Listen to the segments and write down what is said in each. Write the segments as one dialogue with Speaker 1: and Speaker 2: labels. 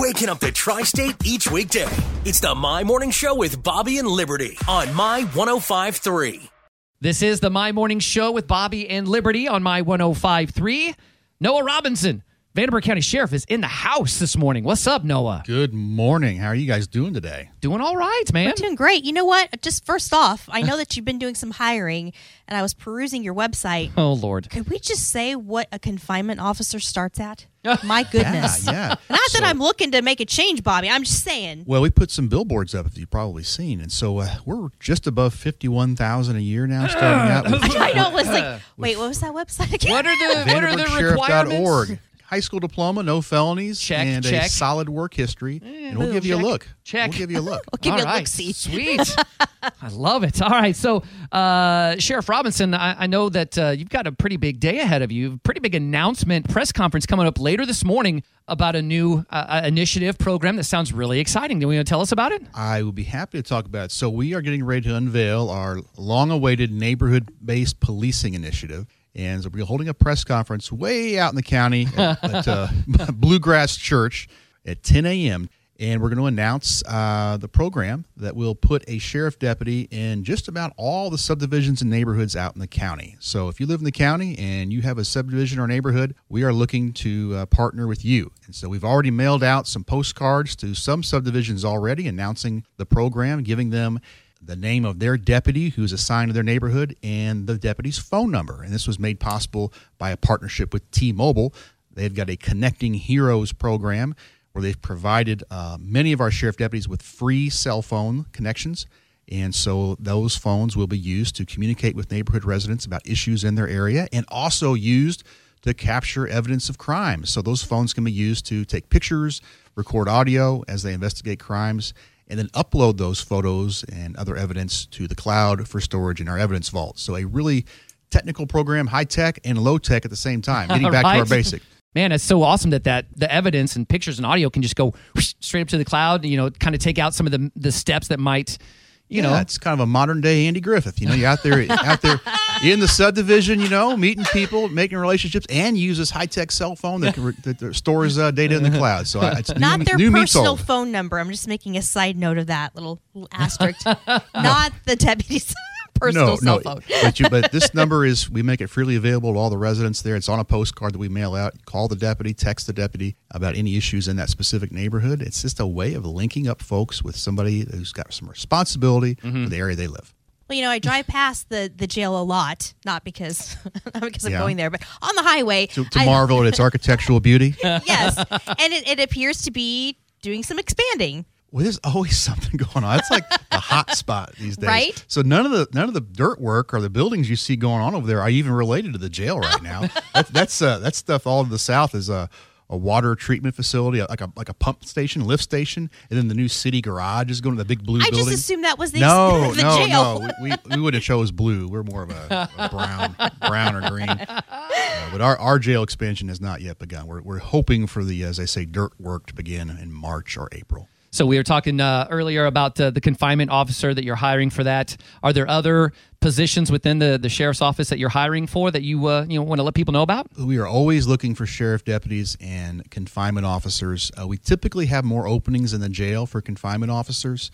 Speaker 1: waking up the tri state each weekday. It's the My Morning Show with Bobby and Liberty on My 1053.
Speaker 2: This is the My Morning Show with Bobby and Liberty on My 1053. Noah Robinson, Vanderburgh County Sheriff, is in the house this morning. What's up, Noah?
Speaker 3: Good morning. How are you guys doing today?
Speaker 2: Doing all right, man.
Speaker 4: Doing great. You know what? Just first off, I know that you've been doing some hiring, and I was perusing your website.
Speaker 2: Oh, Lord.
Speaker 4: Could we just say what a confinement officer starts at? My goodness.
Speaker 3: Yeah, yeah.
Speaker 4: Not that I'm looking to make a change, Bobby. I'm just saying.
Speaker 3: Well, we put some billboards up that you've probably seen, and so uh, we're just above fifty-one thousand a year now, starting out with
Speaker 4: I know. It was like, wait, what was that website again?
Speaker 2: What are the what are the requirements?
Speaker 3: High school diploma, no felonies,
Speaker 2: Check,
Speaker 3: and
Speaker 2: check.
Speaker 3: a solid work history, and we'll give you a look.
Speaker 2: check.
Speaker 3: We'll give you a look.
Speaker 4: I'll give
Speaker 2: All
Speaker 4: you a
Speaker 2: right.
Speaker 4: look-see.
Speaker 2: Sweet. I love it. All right. So, uh, Sheriff Robinson, I, I know that uh, you've got a pretty big day ahead of you. Pretty big announcement, press conference coming up later this morning about a new uh, initiative program that sounds really exciting. Do you want to tell us about it?
Speaker 3: I would be happy to talk about it. So we are getting ready to unveil our long-awaited neighborhood-based policing initiative. And so we're holding a press conference way out in the county at, at uh, Bluegrass Church at 10 a.m. And we're going to announce uh, the program that will put a sheriff deputy in just about all the subdivisions and neighborhoods out in the county. So if you live in the county and you have a subdivision or neighborhood, we are looking to uh, partner with you. And so we've already mailed out some postcards to some subdivisions already announcing the program, giving them the name of their deputy who's assigned to their neighborhood and the deputy's phone number. And this was made possible by a partnership with T Mobile. They've got a Connecting Heroes program where they've provided uh, many of our sheriff deputies with free cell phone connections. And so those phones will be used to communicate with neighborhood residents about issues in their area and also used to capture evidence of crime. So those phones can be used to take pictures, record audio as they investigate crimes, and then upload those photos and other evidence to the cloud for storage in our evidence vault. So a really technical program, high tech and low tech at the same time, getting back to our basic.
Speaker 2: Man, it's so awesome that, that the evidence and pictures and audio can just go straight up to the cloud. You know, kind of take out some of the the steps that might, you
Speaker 3: yeah,
Speaker 2: know,
Speaker 3: it's kind of a modern day Andy Griffith. You know, you're out there, out there in the subdivision. You know, meeting people, making relationships, and use this high tech cell phone that, can, that stores uh, data in the cloud. So uh, it's
Speaker 4: Not
Speaker 3: new,
Speaker 4: their
Speaker 3: new
Speaker 4: personal phone number. I'm just making a side note of that little, little asterisk. Not the deputy's personal
Speaker 3: no,
Speaker 4: cell
Speaker 3: no,
Speaker 4: phone.
Speaker 3: but, you, but this number is we make it freely available to all the residents there. It's on a postcard that we mail out. Call the deputy, text the deputy about any issues in that specific neighborhood. It's just a way of linking up folks with somebody who's got some responsibility
Speaker 4: Mm-hmm.
Speaker 3: for the area they live.
Speaker 4: Well, you know, I drive past the, the jail a lot, not because not because I'm
Speaker 3: Yeah.
Speaker 4: going there, but on the highway.
Speaker 3: To, to
Speaker 4: I-
Speaker 3: marvel at its architectural beauty.
Speaker 4: yes, and it, it appears to be doing some expanding.
Speaker 3: Well, there's always something going on. It's like the hot spot these days.
Speaker 4: Right?
Speaker 3: So none of the none of the dirt work or the buildings you see going on over there are even related to the jail right now. that, that's uh, that stuff all to the south is a, a water treatment facility, like a like a pump station, lift station, and then the new city garage is going to the big blue
Speaker 4: I
Speaker 3: building.
Speaker 4: just assumed that was the,
Speaker 3: no,
Speaker 4: the
Speaker 3: no,
Speaker 4: jail.
Speaker 3: no. We, we, we would have chose blue. We're more of a, a brown, brown or green. Uh, but our, our jail expansion has not yet begun. We're, we're hoping for the, as I say, dirt work to begin in March or April.
Speaker 2: So we were talking uh, earlier about uh, the confinement officer that you're hiring for that. Are there other positions within the, the sheriff's office that you're hiring for that you uh, you know want to let people know about?
Speaker 3: We are always looking for sheriff deputies and confinement officers. Uh, we typically have more openings in the jail for confinement officers.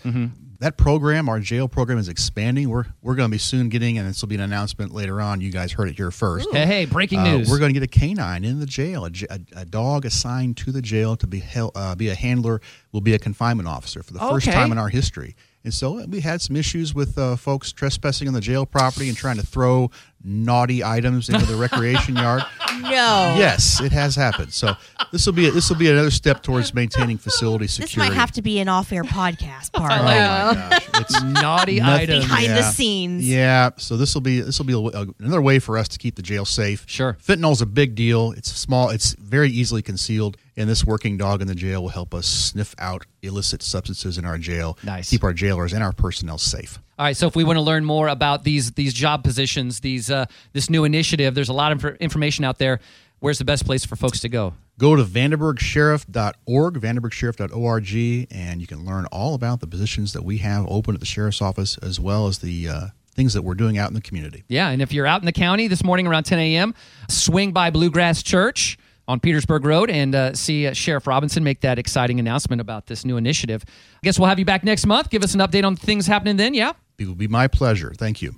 Speaker 3: That program, our jail program, is expanding. We're we're going to be soon getting, and this will be an announcement later on. You guys heard it here first.
Speaker 2: Hey, hey, breaking
Speaker 3: Uh,
Speaker 2: news.
Speaker 3: we're going to get a canine in the jail, a, a, dog assigned to the jail to be hel- uh, be a handler, will be a confinement officer for the first time in our history. And so uh, we had some issues with uh, folks trespassing on the jail property and trying to throw naughty items into the recreation yard.
Speaker 4: no.
Speaker 3: Yes, it has happened. So this will be this will be another step towards maintaining facility security.
Speaker 4: This
Speaker 3: security.
Speaker 4: might have to be an off-air podcast part.
Speaker 3: Oh my gosh, it's
Speaker 2: Naughty
Speaker 3: Nothing
Speaker 2: items.
Speaker 4: Behind the scenes.
Speaker 3: Yeah, so this will be this will be a w- another way for us to keep the jail safe.
Speaker 2: Sure.
Speaker 3: fentanyl's a big deal. It's small. It's very easily concealed, and this working dog in the jail will help us sniff out illicit substances in our jail.
Speaker 2: Nice.
Speaker 3: Keep our jailers and our personnel safe.
Speaker 2: All right, so if we want to learn more about these these job positions, these uh, this new initiative, there's a lot of infor- information out there. Where's the best place for folks to go?
Speaker 3: Go to vanderburghsheriff.org, vanderburghsheriff.org, and you can learn all about the positions that we have open at the sheriff's office, as well as the uh, things that we're doing out in the community.
Speaker 2: Yeah, and if you're out in the county this morning around 10 a.m., swing by Bluegrass Church. on Petersburg Road and uh, see uh, Sheriff Robinson make that exciting announcement about this new initiative. I guess we'll have you back next month. Give us an update on things happening then. Yeah.
Speaker 3: It will be my pleasure. Thank you.